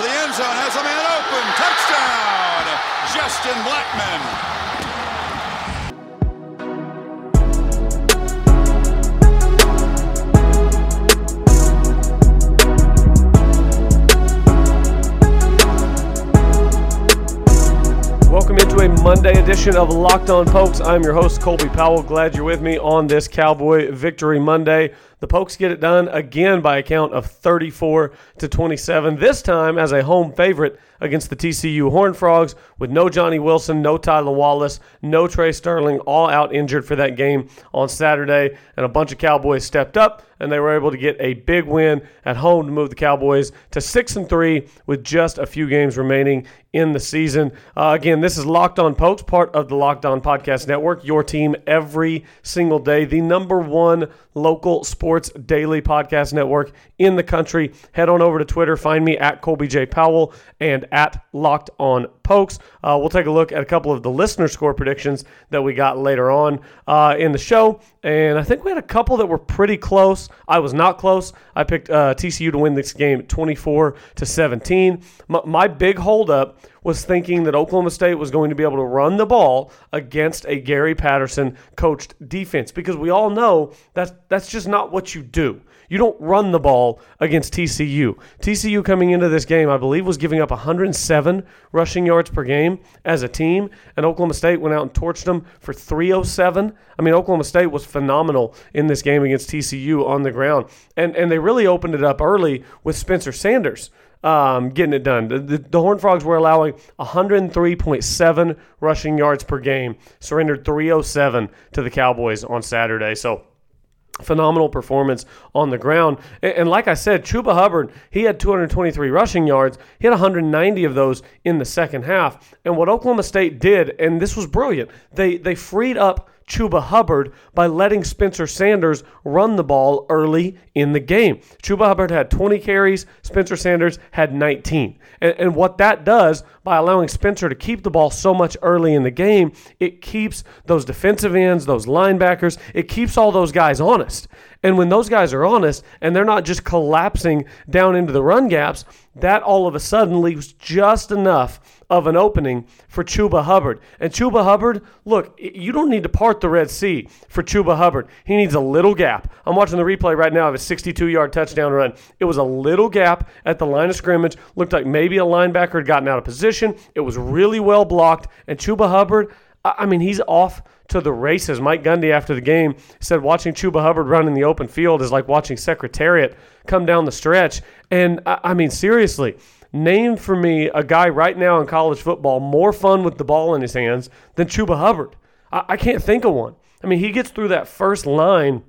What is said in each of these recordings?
the end zone, has a man open. Touchdown, Justin Blackmon. Welcome into a Monday edition of Locked On Pokes. I'm your host, Colby Powell. Glad you're with me on this Cowboy Victory Monday. The Pokes get it done again by a count of 34 to 27. This time as a home favorite against the TCU Horned Frogs with no Johnny Wilson, no Tylan Wallace, no Tre Sterling, all out injured for that game on Saturday. And a bunch of Cowboys stepped up and they were able to get a big win at home to move the Cowboys to six and three with just a few games remaining in the season. Uh, again, this is Locked On Pokes, part of the Locked On Podcast Network. Your team every single day, the number one local sports daily podcast network in the country. Head on over to Twitter, find me at Colby J Powell and at Locked On Pokes. Uh, we'll take a look at a couple of the listener score predictions that we got later on uh, in the show. And I think we had a couple that were pretty close. I was not close. I picked uh, TCU to win this game 24 to 17. My, my big holdup was thinking that Oklahoma State was going to be able to run the ball against a Gary Patterson coached defense because we all know that's that's just not what you do. You don't run the ball against TCU. TCU coming into this game, I believe, was giving up 107 rushing yards per game as a team, and Oklahoma State went out and torched them for 307. I mean, Oklahoma State was phenomenal in this game against TCU on the ground, and and they really opened it up early with Spencer Sanders. Um, getting it done. The, the, the Horned Frogs were allowing 103.7 rushing yards per game, surrendered 307 to the Cowboys on Saturday. So phenomenal performance on the ground. And, like I said, Chuba Hubbard, he had 223 rushing yards. He had 190 of those in the second half. And what Oklahoma State did, and this was brilliant, they they freed up Chuba Hubbard by letting Spencer Sanders run the ball early in the game. Chuba Hubbard had 20 carries, Spencer Sanders had 19. And, and, what that does by allowing Spencer to keep the ball so much early in the game, it keeps those defensive ends, those linebackers, it keeps all those guys honest. And when those guys are honest and they're not just collapsing down into the run gaps, that all of a sudden leaves just enough of an opening for Chuba Hubbard. And Chuba Hubbard, look, you don't need to part the Red Sea for Chuba Hubbard. He needs a little gap. I'm watching the replay right now of a 62 yard touchdown run. It was a little gap at the line of scrimmage. Looked like maybe a linebacker had gotten out of position. It was really well blocked. And Chuba Hubbard, I mean, he's off to the races. Mike Gundy, after the game, said watching Chuba Hubbard run in the open field is like watching Secretariat come down the stretch. And I mean, seriously, name for me a guy right now in college football more fun with the ball in his hands than Chuba Hubbard. I, I can't think of one. I mean, he gets through that first line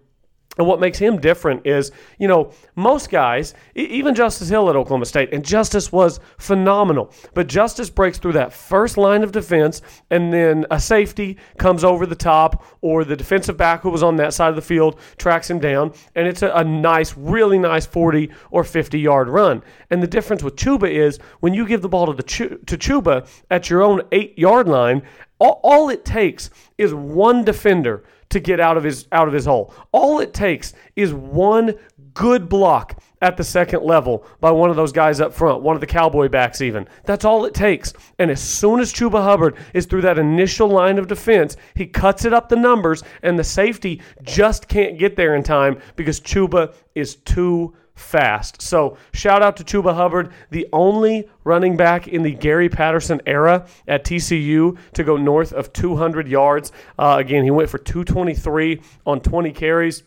and what makes him different is, you know, most guys, even Justice Hill at Oklahoma State, and Justice was phenomenal. But Justice breaks through that first line of defense, and then a safety comes over the top, or the defensive back who was on that side of the field tracks him down, and it's a, a nice, really nice 40 or 50 yard run. And the difference with Chuba is when you give the ball to, the to Chuba at your own eight yard line, all, all it takes is one defender to get out of his out of his hole. All it takes is one good block at the second level by one of those guys up front, one of the cowboy backs even. That's all it takes. And as soon as Chuba Hubbard is through that initial line of defense, he cuts it up the numbers and the safety just can't get there in time because Chuba is too fast. So, shout out to Chuba Hubbard, the only running back in the Gary Patterson era at TCU to go north of 200 yards. Uh, again, he went for 223 on 20 carries.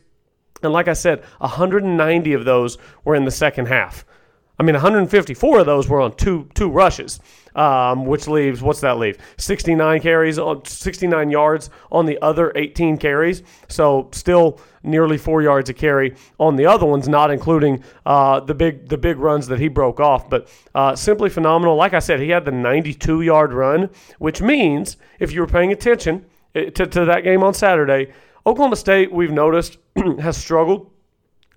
And like I said, 190 of those were in the second half. I mean, 154 of those were on two two rushes, um, which leaves what's that leave? 69 carries on 69 yards on the other 18 carries. So still nearly four yards a carry on the other ones, not including uh, the big the big runs that he broke off. But uh, simply phenomenal. Like I said, he had the 92 yard run, which means if you were paying attention eh, to, to that game on Saturday, Oklahoma State we've noticed has struggled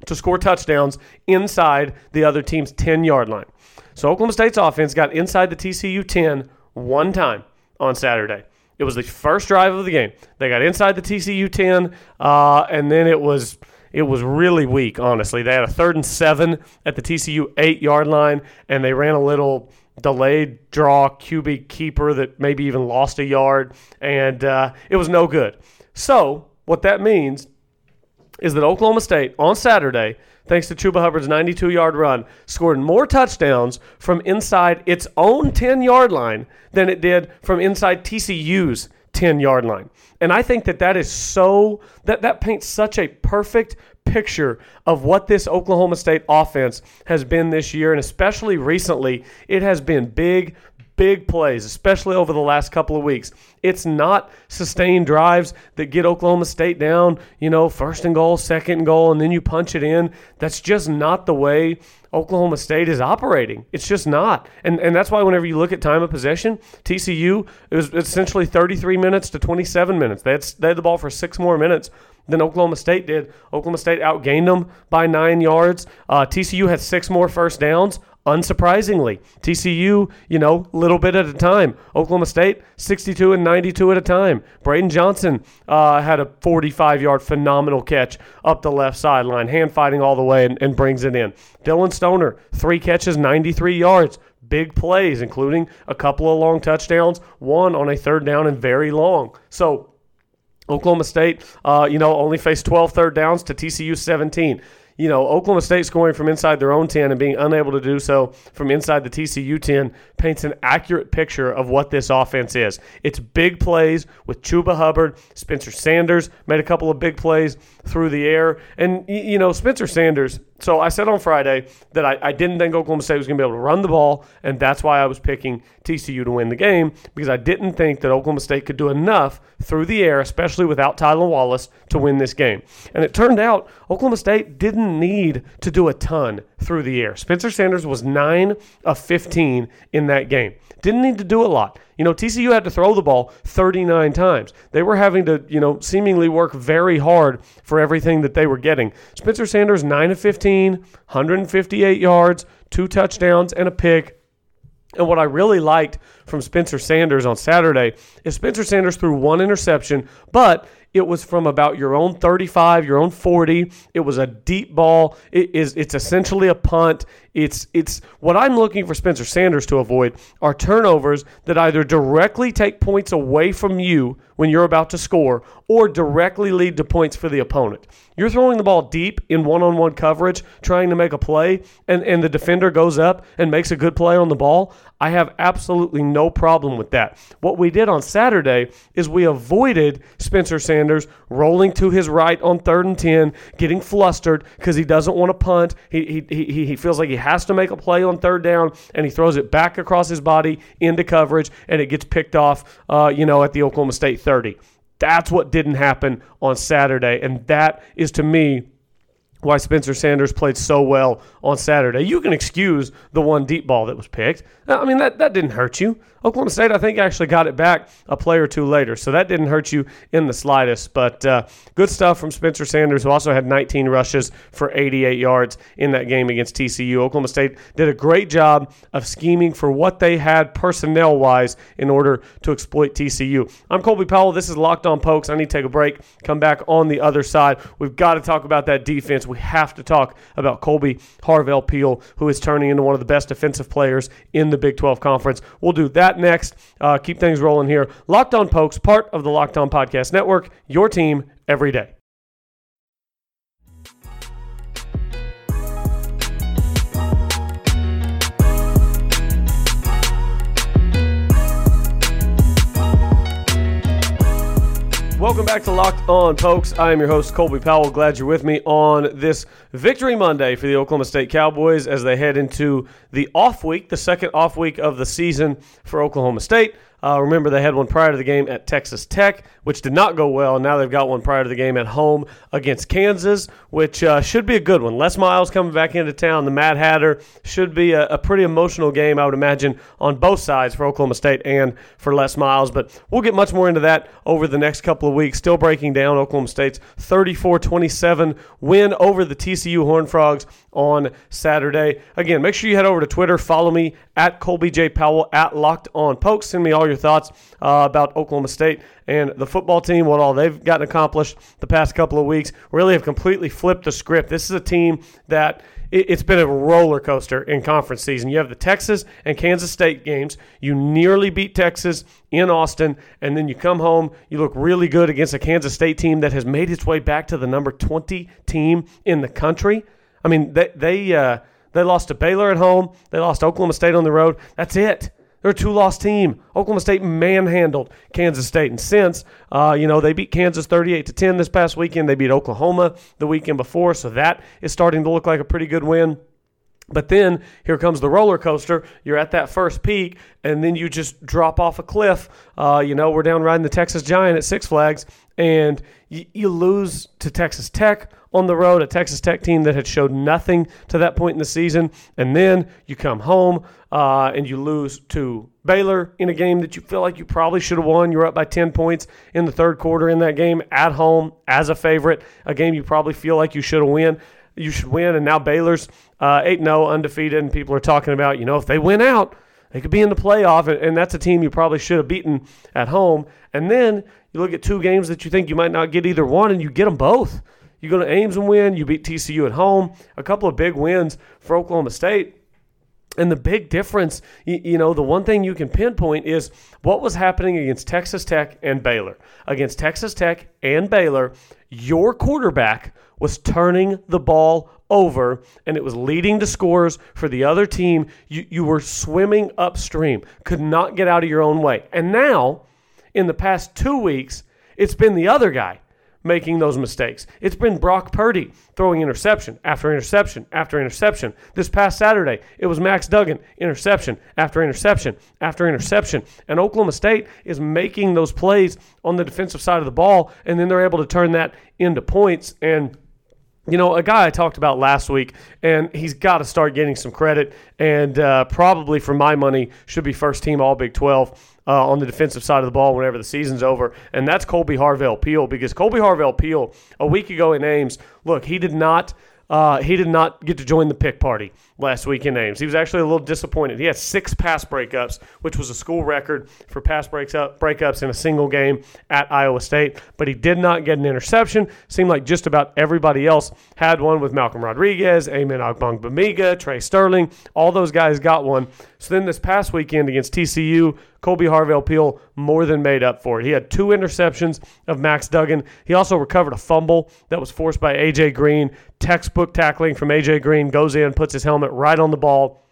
to score touchdowns inside the other team's 10 yard line. So Oklahoma State's offense got inside the TCU 10 one time on Saturday. It was the first drive of the game. They got inside the TCU 10, uh, and then it was it was really weak, honestly. They had a third and seven at the TCU eight yard line, and they ran a little delayed draw QB keeper that maybe even lost a yard, and uh, it was no good. So, what that means is that Oklahoma State on Saturday, thanks to Chuba Hubbard's 92 yard run, scored more touchdowns from inside its own 10 yard line than it did from inside TCU's 10 yard line. And I think that that is so, that, that paints such a perfect picture of what this Oklahoma State offense has been this year, and especially recently, it has been big, big plays, especially over the last couple of weeks. It's not sustained drives that get Oklahoma State down, you know, first and goal, second and goal, and then you punch it in. That's just not the way Oklahoma State is operating. It's just not. And and that's why whenever you look at time of possession, TCU it was essentially 33 minutes to 27 minutes. They had, they had the ball for six more minutes than Oklahoma State did. Oklahoma State outgained them by nine yards. Uh, TCU had six more first downs. Unsurprisingly, TCU, you know, little bit at a time. Oklahoma State, 62 and 92 at a time. Braydon Johnson uh, had a 45 yard phenomenal catch up the left sideline, hand fighting all the way and, and brings it in. Dillon Stoner, three catches, 93 yards big plays, including a couple of long touchdowns, one on a third down and very long. So Oklahoma State, uh, you know, only faced 12 third downs to TCU 17 you know, Oklahoma State scoring from inside their own 10 and being unable to do so from inside the TCU 10 paints an accurate picture of what this offense is. It's big plays with Chuba Hubbard. Spencer Sanders made a couple of big plays through the air. And, you know, Spencer Sanders, so I said on Friday that I, I didn't think Oklahoma State was going to be able to run the ball, and that's why I was picking TCU to win the game because I didn't think that Oklahoma State could do enough through the air, especially without Tylan Wallace, to win this game. And it turned out Oklahoma State didn't need to do a ton through the air. Spencer Sanders was 9 of 15 in that game. Didn't need to do a lot. You know, TCU had to throw the ball 39 times. They were having to, you know, seemingly work very hard for everything that they were getting. Spencer Sanders, 9 of 15, 158 yards, two touchdowns, and a pick. And what I really liked from Spencer Sanders on Saturday is Spencer Sanders threw one interception, but it was from about your own 35, your own 40. It was a deep ball. It is it's essentially a punt. It's it's what I'm looking for Spencer Sanders to avoid are turnovers that either directly take points away from you when you're about to score or directly lead to points for the opponent. You're throwing the ball deep in one-on-one coverage trying to make a play and and the defender goes up and makes a good play on the ball. I have absolutely no problem with that. What we did on Saturday is we avoided Spencer Sanders rolling to his right on third and 10, getting flustered because he doesn't want to punt. He, he, he, he feels like he has to make a play on third down, and he throws it back across his body into coverage, and it gets picked off, uh, you know, at the Oklahoma State 30. That's what didn't happen on Saturday, and that is to me why Spencer Sanders played so well on Saturday. You can excuse the one deep ball that was picked. I mean, that, that didn't hurt you. Oklahoma State, I think, actually got it back a play or two later, so that didn't hurt you in the slightest. But uh, good stuff from Spencer Sanders, who also had 19 rushes for 88 yards in that game against TCU. Oklahoma State did a great job of scheming for what they had personnel wise in order to exploit TCU. I'm Colby Powell. This is Locked On Pokes. I need to take a break, come back on the other side. We've got to talk about that defense we have to talk about Kolby Harvell Peel, who is turning into one of the best defensive players in the Big 12 Conference. We'll do that next. Uh, keep things rolling here. Locked On Pokes, part of the Locked On Podcast Network, your team every day. Welcome back to Locked On Pokes. I am your host, Colby Powell. Glad you're with me on this Victory Monday for the Oklahoma State Cowboys as they head into the off week, the second off week of the season for Oklahoma State. Uh, remember, they had one prior to the game at Texas Tech, which did not go well. Now they've got one prior to the game at home against Kansas, which uh, should be a good one. Les Miles coming back into town. The Mad Hatter should be a, a, pretty emotional game, I would imagine, on both sides for Oklahoma State and for Les Miles. But we'll get much more into that over the next couple of weeks. Still breaking down Oklahoma State's 34 27 win over the TCU Horned Frogs on Saturday. Again, make sure you head over to Twitter. Follow me at Colby J. Powell at Locked On Pokes. Send me all all your thoughts uh, about Oklahoma State and the football team, what all they've gotten accomplished the past couple of weeks. Really have completely flipped the script. This is a team that it's been a roller coaster in conference season. You have the Texas and Kansas State games. You nearly beat Texas in Austin, and then you come home. You look really good against a Kansas State team that has made its way back to the number 20 team in the country. I mean, they they uh, they lost to Baylor at home. They lost Oklahoma State on the road. That's it. They're a two-loss team. Oklahoma State manhandled Kansas State, and since uh, you know they beat Kansas 38 to 10 this past weekend, they beat Oklahoma the weekend before, so that is starting to look like a pretty good win. But then here comes the roller coaster. You're at that first peak, and then you just drop off a cliff. Uh, you know, we're down riding the Texas Giant at Six Flags, and you lose to Texas Tech on the road, a Texas Tech team that had showed nothing to that point in the season. And then you come home uh, and you lose to Baylor in a game that you feel like you probably should have won. You're up by 10 points in the third quarter in that game at home as a favorite, a game you probably feel like you should have won you should win. And now Baylor's uh, 8 uh, 0, undefeated, and people are talking about, you know, if they win out, they could be in the playoff, and, and that's a team you probably should have beaten at home. And then you look at two games that you think you might not get either one, and you get them both. You go to Ames and win. You beat TCU at home. A couple of big wins for Oklahoma State. And the big difference, you, know, the one thing you can pinpoint is what was happening against Texas Tech and Baylor. Against Texas Tech and Baylor, your quarterback was turning the ball over and it was leading to scores for the other team. You, you were swimming upstream, could not get out of your own way. And now, in the past two weeks, it's been the other guy making those mistakes. It's been Brock Purdy throwing interception after interception after interception. This past Saturday, it was Max Duggan, interception after interception after interception. And Oklahoma State is making those plays on the defensive side of the ball, and then they're able to turn that into points. And you know, a guy I talked about last week, and he's got to start getting some credit, and uh, probably for my money should be first team All Big 12 uh, on the defensive side of the ball whenever the season's over, and that's Kolby Harvell Peel because Kolby Harvell Peel a week ago in Ames, look, he did not uh, he did not get to join the pick party last week in Ames. He was actually a little disappointed. He had six pass breakups, which was a school record for pass breaks up, breakups in a single game at Iowa State, but he did not get an interception. Seemed like just about everybody else had one with Malcolm Rodriguez, Amen Ogbong Bamiga, Tre Sterling. All those guys got one. So then this past weekend against TCU, Kolby Harvell Peel more than made up for it. He had two interceptions of Max Duggan. He also recovered a fumble that was forced by A.J. Green. Textbook tackling from A.J. Green goes in, puts his helmet right on the ball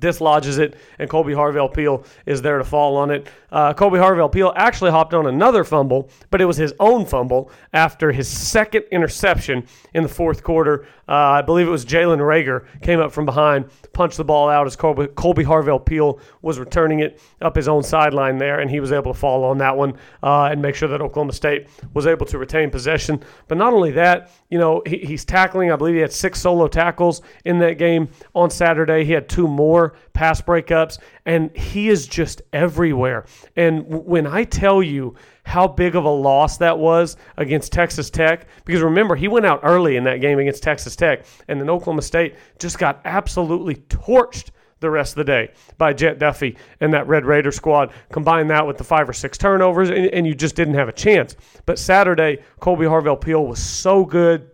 dislodges it, and Kolby Harvell Peel is there to fall on it. Uh, Kolby Harvell Peel actually hopped on another fumble, but it was his own fumble after his second interception in the fourth quarter. Uh, I believe it was Jalen Rager came up from behind, punched the ball out as Colby, Kolby Harvell Peel was returning it up his own sideline there, and he was able to fall on that one uh, and make sure that Oklahoma State was able to retain possession. But not only that, you know, he, he's tackling. I believe he had six solo tackles in that game on Saturday. He had two more pass breakups, and he is just everywhere. And when I tell you how big of a loss that was against Texas Tech, because remember, he went out early in that game against Texas Tech, and then Oklahoma State just got absolutely torched the rest of the day by Jett Duffey and that Red Raider squad. Combine that with the five or six turnovers, and, and you just didn't have a chance. But Saturday, Kolby Harvell Peel was so good.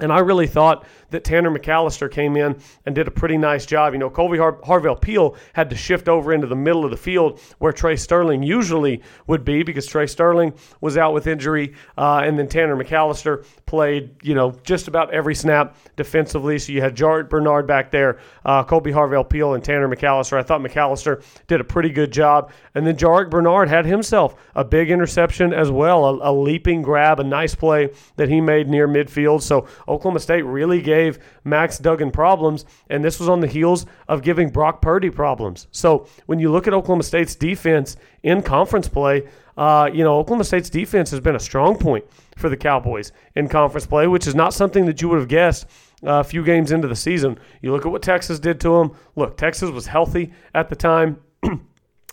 And I really thought that Tanner McCalister came in and did a pretty nice job. You know, Kolby Har- Harvell Peel had to shift over into the middle of the field where Tre Sterling usually would be because Tre Sterling was out with injury, uh, and then Tanner McCalister played, you know, just about every snap defensively. So you had Jarrick Bernard back there, uh, Kolby Harvell Peel, and Tanner McCalister. I thought McCalister did a pretty good job. And then Jarrick Bernard had himself a big interception as well, a, a leaping grab, a nice play that he made near midfield. So Oklahoma State really gave Max Duggan problems, and this was on the heels of giving Brock Purdy problems. So when you look at Oklahoma State's defense in conference play, uh, you know, Oklahoma State's defense has been a strong point for the Cowboys in conference play, which is not something that you would have guessed uh, a few games into the season. You look at what Texas did to them. Look, Texas was healthy at the time.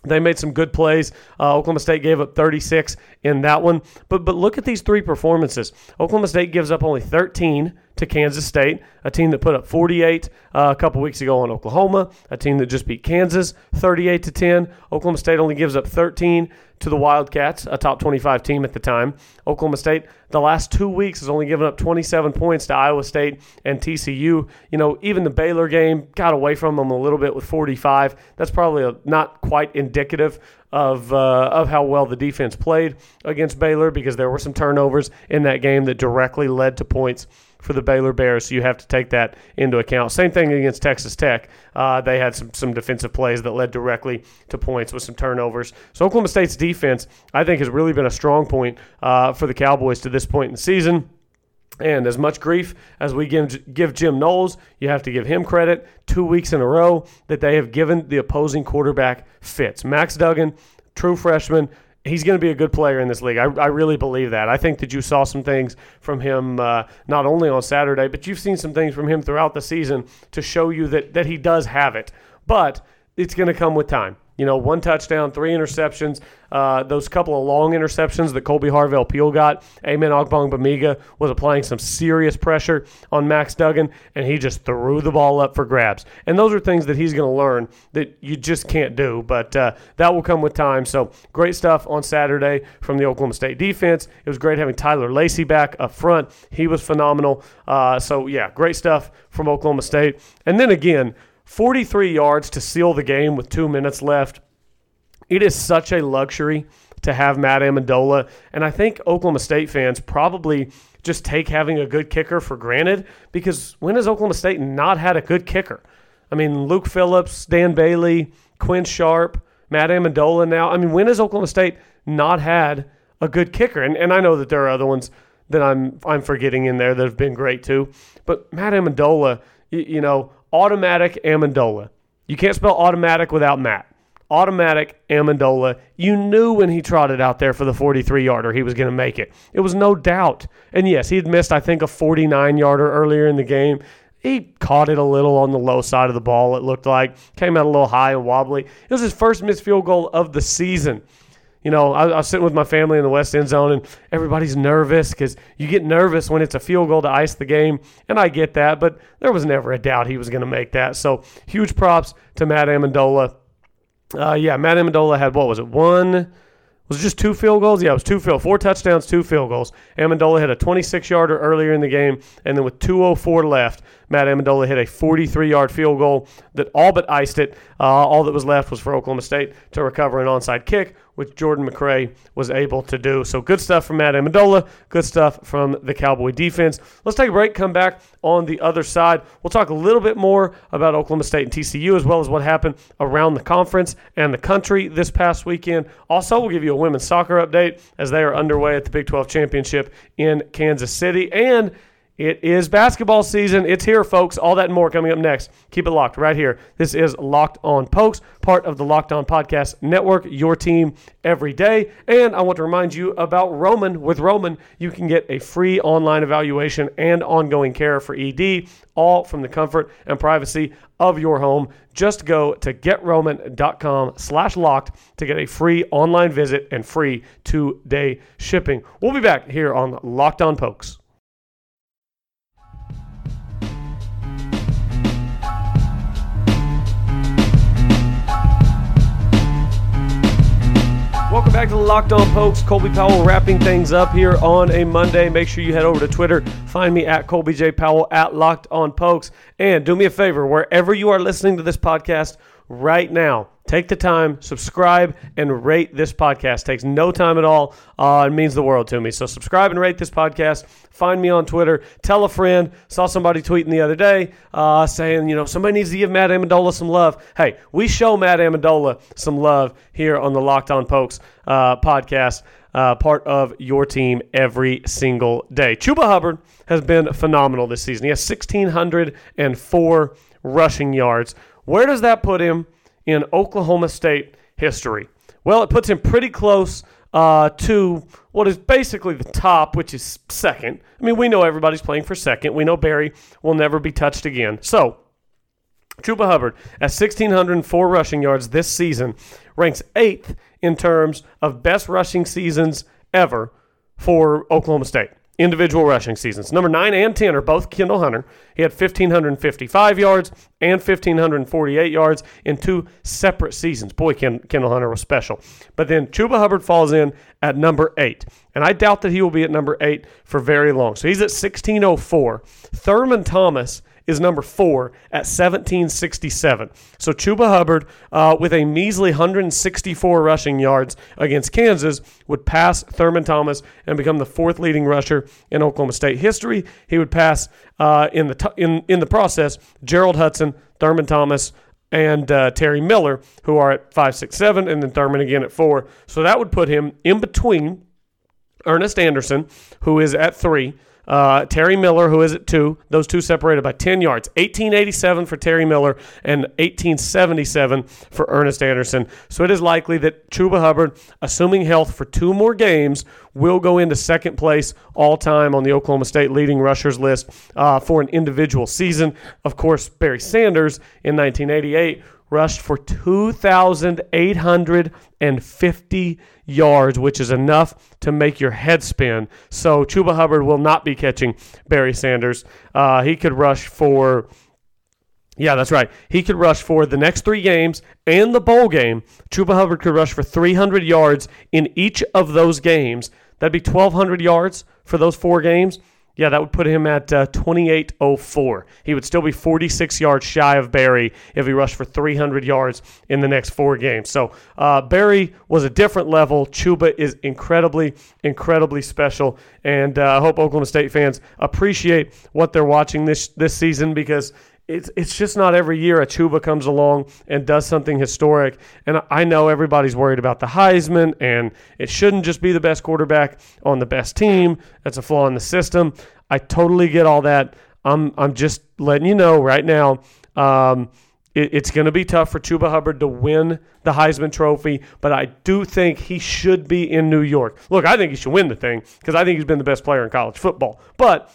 They made some good plays. Uh, Oklahoma State gave up 36 in that one. But but look at these three performances. Oklahoma State gives up only 13 to Kansas State, a team that put up 48 uh, a couple weeks ago on Oklahoma, a team that just beat Kansas 38 to 10. Oklahoma State only gives up 13 to the Wildcats, a top 25 team at the time. Oklahoma State, the last two weeks, has only given up 27 points to Iowa State and TCU. You know, even the Baylor game got away from them a little bit with 45. That's probably a, not quite indicative of uh, of how well the defense played against Baylor because there were some turnovers in that game that directly led to points for the Baylor Bears. So you have to take that into account. Same thing against Texas Tech. Uh, they had some some defensive plays that led directly to points with some turnovers. So Oklahoma State's defense, I think, has really been a strong point uh, for the Cowboys to this point in the season. And as much grief as we give, give Jim Knowles, you have to give him credit. Two weeks in a row that they have given the opposing quarterback fits. Max Duggan, true freshman, he's going to be a good player in this league. I, I, really believe that. I think that you saw some things from him uh, not only on Saturday, but you've seen some things from him throughout the season to show you that that he does have it. But it's going to come with time. You know, one touchdown, three interceptions. Uh, those couple of long interceptions that Kolby Harvell Peel got. Amen Ogbongbemiga was applying some serious pressure on Max Duggan, and he just threw the ball up for grabs. And those are things that he's going to learn that you just can't do. But uh, that will come with time. So great stuff on Saturday from the Oklahoma State defense. It was great having Tyler Lacy back up front. He was phenomenal. Uh, so yeah, great stuff from Oklahoma State. And then again. 43 yards to seal the game with two minutes left. It is such a luxury to have Matt Ammendola. And I think Oklahoma State fans probably just take having a good kicker for granted because when has Oklahoma State not had a good kicker? I mean, Luke Phillips, Dan Bailey, Quinn Sharp, Matt Ammendola now. I mean, when has Oklahoma State not had a good kicker? And, and I know that there are other ones that I'm I'm forgetting in there that have been great too. But Matt Ammendola, you, you know, automatic Ammendola. You can't spell automatic without Matt. Automatic Ammendola. You knew when he trotted out there for the 43 yarder he was going to make it. It was no doubt. And yes, he had missed, I think, a 49 yarder earlier in the game. He caught it a little on the low side of the ball, it looked like. Came out a little high and wobbly. It was his first missed field goal of the season you know, I, I, was sitting with my family in the West End zone, and everybody's nervous because you get nervous when it's a field goal to ice the game, and I get that, but there was never a doubt he was going to make that. So huge props to Matt Ammendola. Uh, yeah, Matt Ammendola had what was it one? Was it just two field goals? Yeah, it was two field, four touchdowns, two field goals. Ammendola hit a 26 yarder earlier in the game, and then with 2:04 left, Matt Ammendola hit a 43 yard field goal that all but iced it. Uh, all that was left was for Oklahoma State to recover an onside kick, which Jordan McRae was able to do. So good stuff from Matt Ammendola. Good stuff from the Cowboy defense. Let's take a break, come back on the other side. We'll talk a little bit more about Oklahoma State and TCU as well as what happened around the conference and the country this past weekend. Also, we'll give you a women's soccer update as they are underway at the Big 12 Championship in Kansas City. And it is basketball season. It's here, folks. All that and more coming up next. Keep it locked right here. This is Locked On Pokes, part of the Locked On Podcast Network, your team every day. And I want to remind you about Roman. With Roman, you can get a free online evaluation and ongoing care for ED, all from the comfort and privacy of your home. Just go to getroman.com slash locked to get a free online visit and free two-day shipping. We'll be back here on Locked On Pokes. Welcome back to the Locked On Pokes. Colby Powell wrapping things up here on a Monday. Make sure you head over to Twitter. Find me at Colby J. Powell at Locked On Pokes. And do me a favor, wherever you are listening to this podcast right now, Take the time, subscribe, and rate this podcast. Takes no time at all. Uh, it means the world to me. So subscribe and rate this podcast. Find me on Twitter. Tell a friend. Saw somebody tweeting the other day uh, saying, you know, somebody needs to give Matt Ammendola some love. Hey, we show Matt Ammendola some love here on the Locked On Pokes uh, podcast. Uh, part of your team every single day. Chuba Hubbard has been phenomenal this season. He has 1,604 rushing yards. Where does that put him? In Oklahoma State history? Well, it puts him pretty close uh, to what is basically the top, which is second. I mean, we know everybody's playing for second. We know Barry will never be touched again. So, Chuba Hubbard at 1,604 rushing yards this season ranks eighth in terms of best rushing seasons ever for Oklahoma State. Individual rushing seasons. Number 9 and 10 are both Kendall Hunter. He had 1,555 yards and 1,548 yards in two separate seasons. Boy, Ken, Kendall Hunter was special. But then Chuba Hubbard falls in at number 8. And I doubt that he will be at number 8 for very long. So he's at 1604. Thurman Thomas is number four at 1767. So Chuba Hubbard, uh, with a measly 164 rushing yards against Kansas, would pass Thurman Thomas and become the fourth leading rusher in Oklahoma State history. He would pass uh, in the t- in in the process Gerald Hudson, Thurman Thomas. And uh, Terry Miller, who are at five, six, seven, and then Thurman again at four. So that would put him in between Ernest Anderson, who is at three, uh, Terry Miller, who is at two, those two separated by 10 yards. 1887 for Terry Miller and 1877 for Ernest Anderson. So it is likely that Chuba Hubbard, assuming health for two more games, will go into second place all time on the Oklahoma State leading rushers list uh, for an individual season. Of course, Barry Sanders in 1988 rushed for 2,850 yards, which is enough to make your head spin. So Chuba Hubbard will not be catching Barry Sanders. Uh, he could rush for. Yeah, that's right. He could rush for the next three games and the bowl game. Chuba Hubbard could rush for 300 yards in each of those games. That'd be 1,200 yards for those four games. Yeah, that would put him at uh, 28.04. He would still be 46 yards shy of Barry if he rushed for 300 yards in the next four games. So uh, Barry was a different level. Chuba is incredibly, incredibly special, and uh, I hope Oklahoma State fans appreciate what they're watching this this season because it's it's just not every year a Chuba comes along and does something historic. And I know everybody's worried about the Heisman, and it shouldn't just be the best quarterback on the best team. That's a flaw in the system. I totally get all that. I'm I'm just letting you know right now. Um, it, it's going to be tough for Chuba Hubbard to win the Heisman Trophy, but I do think he should be in New York. Look, I think he should win the thing because I think he's been the best player in college football. But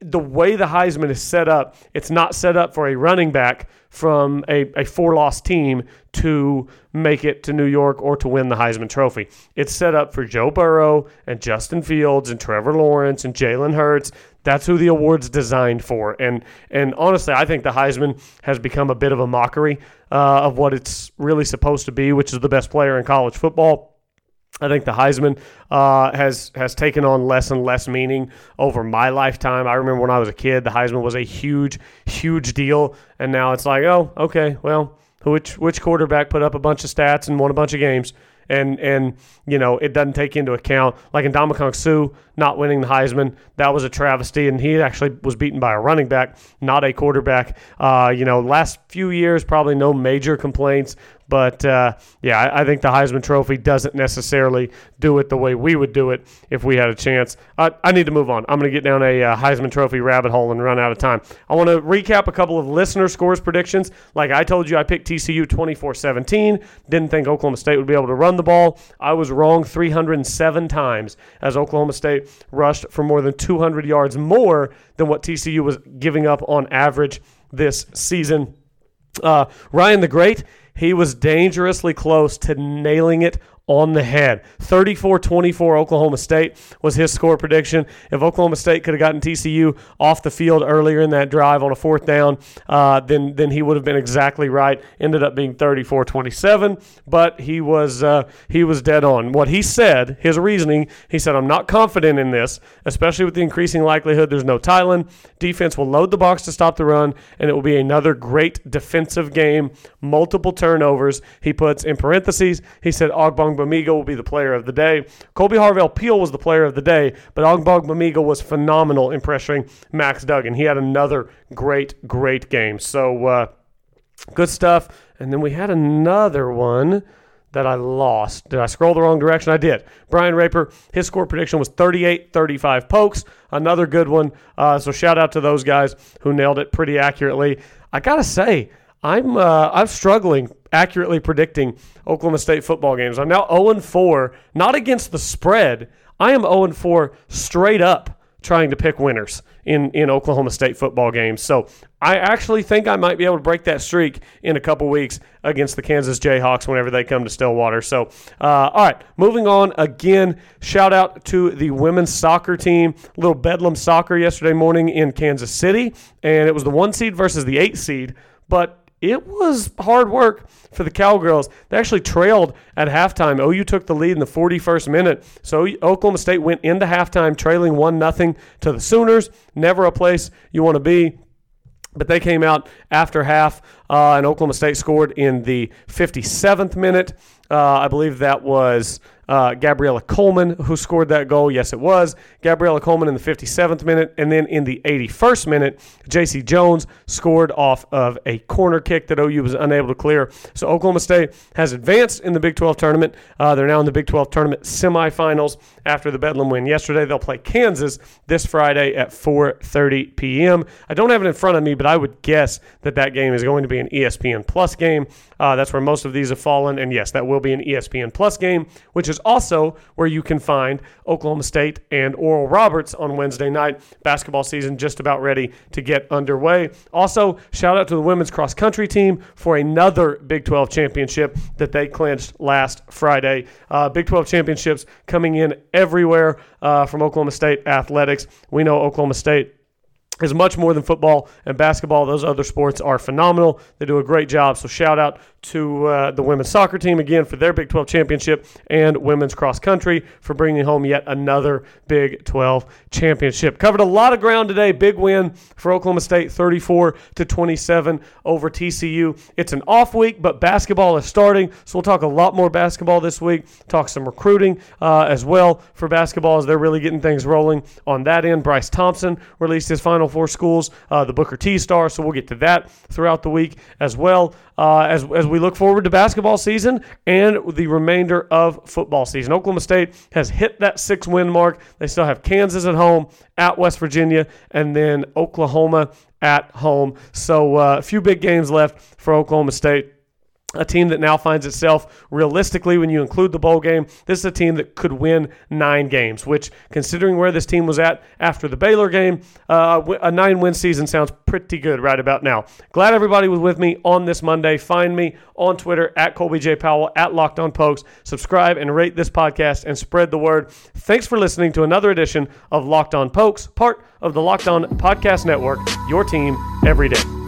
the way the Heisman is set up, it's not set up for a running back from a, a four loss team to make it to New York or to win the Heisman Trophy. It's set up for Joe Burrow and Justin Fields and Trevor Lawrence and Jalen Hurts. That's who the award's designed for. And and honestly, I think the Heisman has become a bit of a mockery uh, of what it's really supposed to be, which is the best player in college football. I think the Heisman uh, has has taken on less and less meaning over my lifetime. I remember when I was a kid, the Heisman was a huge, huge deal, and now it's like, oh, okay, well, which which quarterback put up a bunch of stats and won a bunch of games? and and you know it doesn't take into account like in Ndamukong Suh not winning the Heisman that was a travesty and he actually was beaten by a running back not a quarterback uh, you know last few years probably no major complaints but uh, yeah, I, I, think the Heisman Trophy doesn't necessarily do it the way we would do it if we had a chance. I, I need to move on. I'm going to get down a uh, Heisman Trophy rabbit hole and run out of time. I want to recap a couple of listener scores predictions. Like I told you, I picked TCU 24 17. Didn't think Oklahoma State would be able to run the ball. I was wrong 307 times as Oklahoma State rushed for more than 200 yards more than what TCU was giving up on average this season. Uh, Ryan the Great he was dangerously close to nailing it on the head. 34 24 Oklahoma State was his score prediction. If Oklahoma State could have gotten TCU off the field earlier in that drive on a fourth down, uh, then, then he would have been exactly right. Ended up being 34 27, but he was, uh, he was dead on. What he said, his reasoning, he said, I'm not confident in this, especially with the increasing likelihood there's no Tylan. Defense will load the box to stop the run, and it will be another great defensive game, multiple turnovers. He puts in parentheses, he said, Ogbong Bamiga will be the player of the day. Kolby Harvell Peel was the player of the day, but Bamiga was phenomenal in pressuring Max Duggan. He had another great, great game. So uh, good stuff. And then we had another one that I lost. Did I scroll the wrong direction? I did. Brian Raper, his score prediction was 38 35 pokes. Another good one. Uh, so shout out to those guys who nailed it pretty accurately. I got to say, I'm uh, I'm struggling accurately predicting Oklahoma State football games. I'm now 0 4, not against the spread. I am 0 4 straight up trying to pick winners in, in Oklahoma State football games. So I actually think I might be able to break that streak in a couple weeks against the Kansas Jayhawks whenever they come to Stillwater. So, uh, all right, moving on. Again, shout out to the women's soccer team. Little Bedlam soccer yesterday morning in Kansas City, and it was the one seed versus the eight seed. But it was hard work for the Cowgirls. They actually trailed at halftime. OU took the lead in the 41st minute. So Oklahoma State went into halftime trailing 1 0 to the Sooners. Never a place you want to be. But they came out after half, uh, and Oklahoma State scored in the 57th minute. Uh, I believe that was uh, Gabriella Coleman who scored that goal. Yes, it was. Gabriella Coleman in the 57th minute. And then in the 81st minute, J.C. Jones scored off of a corner kick that OU was unable to clear. So Oklahoma State has advanced in the Big 12 tournament. Uh, they're now in the Big 12 tournament semifinals after the Bedlam win yesterday. They'll play Kansas this Friday at 4.30 p.m. I don't have it in front of me, but I would guess that that game is going to be an ESPN Plus game. Uh, that's where most of these have fallen. And yes, that will be an ESPN Plus game, which is also where you can find Oklahoma State and Oral Roberts on Wednesday night. Basketball season just about ready to get underway. Also, shout out to the women's cross country team for another Big 12 championship that they clinched last Friday. Uh, Big 12 championships coming in everywhere uh, from Oklahoma State athletics. We know Oklahoma State is much more than football and basketball. Those other sports are phenomenal. They do a great job. So shout out to uh, the women's soccer team again for their Big 12 championship and women's cross country for bringing home yet another Big 12 championship. Covered a lot of ground today. Big win for Oklahoma State, 34 to 27 over TCU. It's an off week, but basketball is starting, so we'll talk a lot more basketball this week. Talk some recruiting uh, as well for basketball as they're really getting things rolling on that end. Bryce Thompson released his Final Four schools, uh, the Booker T Star, so we'll get to that throughout the week as well uh, as as we look forward to basketball season and the remainder of football season. Oklahoma State has hit that six win mark. They still have Kansas at home, at West Virginia, and then Oklahoma at home. So uh, a few big games left for Oklahoma State a team that now finds itself realistically when you include the bowl game this is a team that could win nine games which considering where this team was at after the baylor game uh, a nine win season sounds pretty good right about now. Glad everybody was with me on this monday. Find me on twitter at colby j. Powell at locked on pokes. Subscribe and rate this podcast and spread the word. Thanks for listening to another edition of locked on pokes part of the locked on podcast network your team every day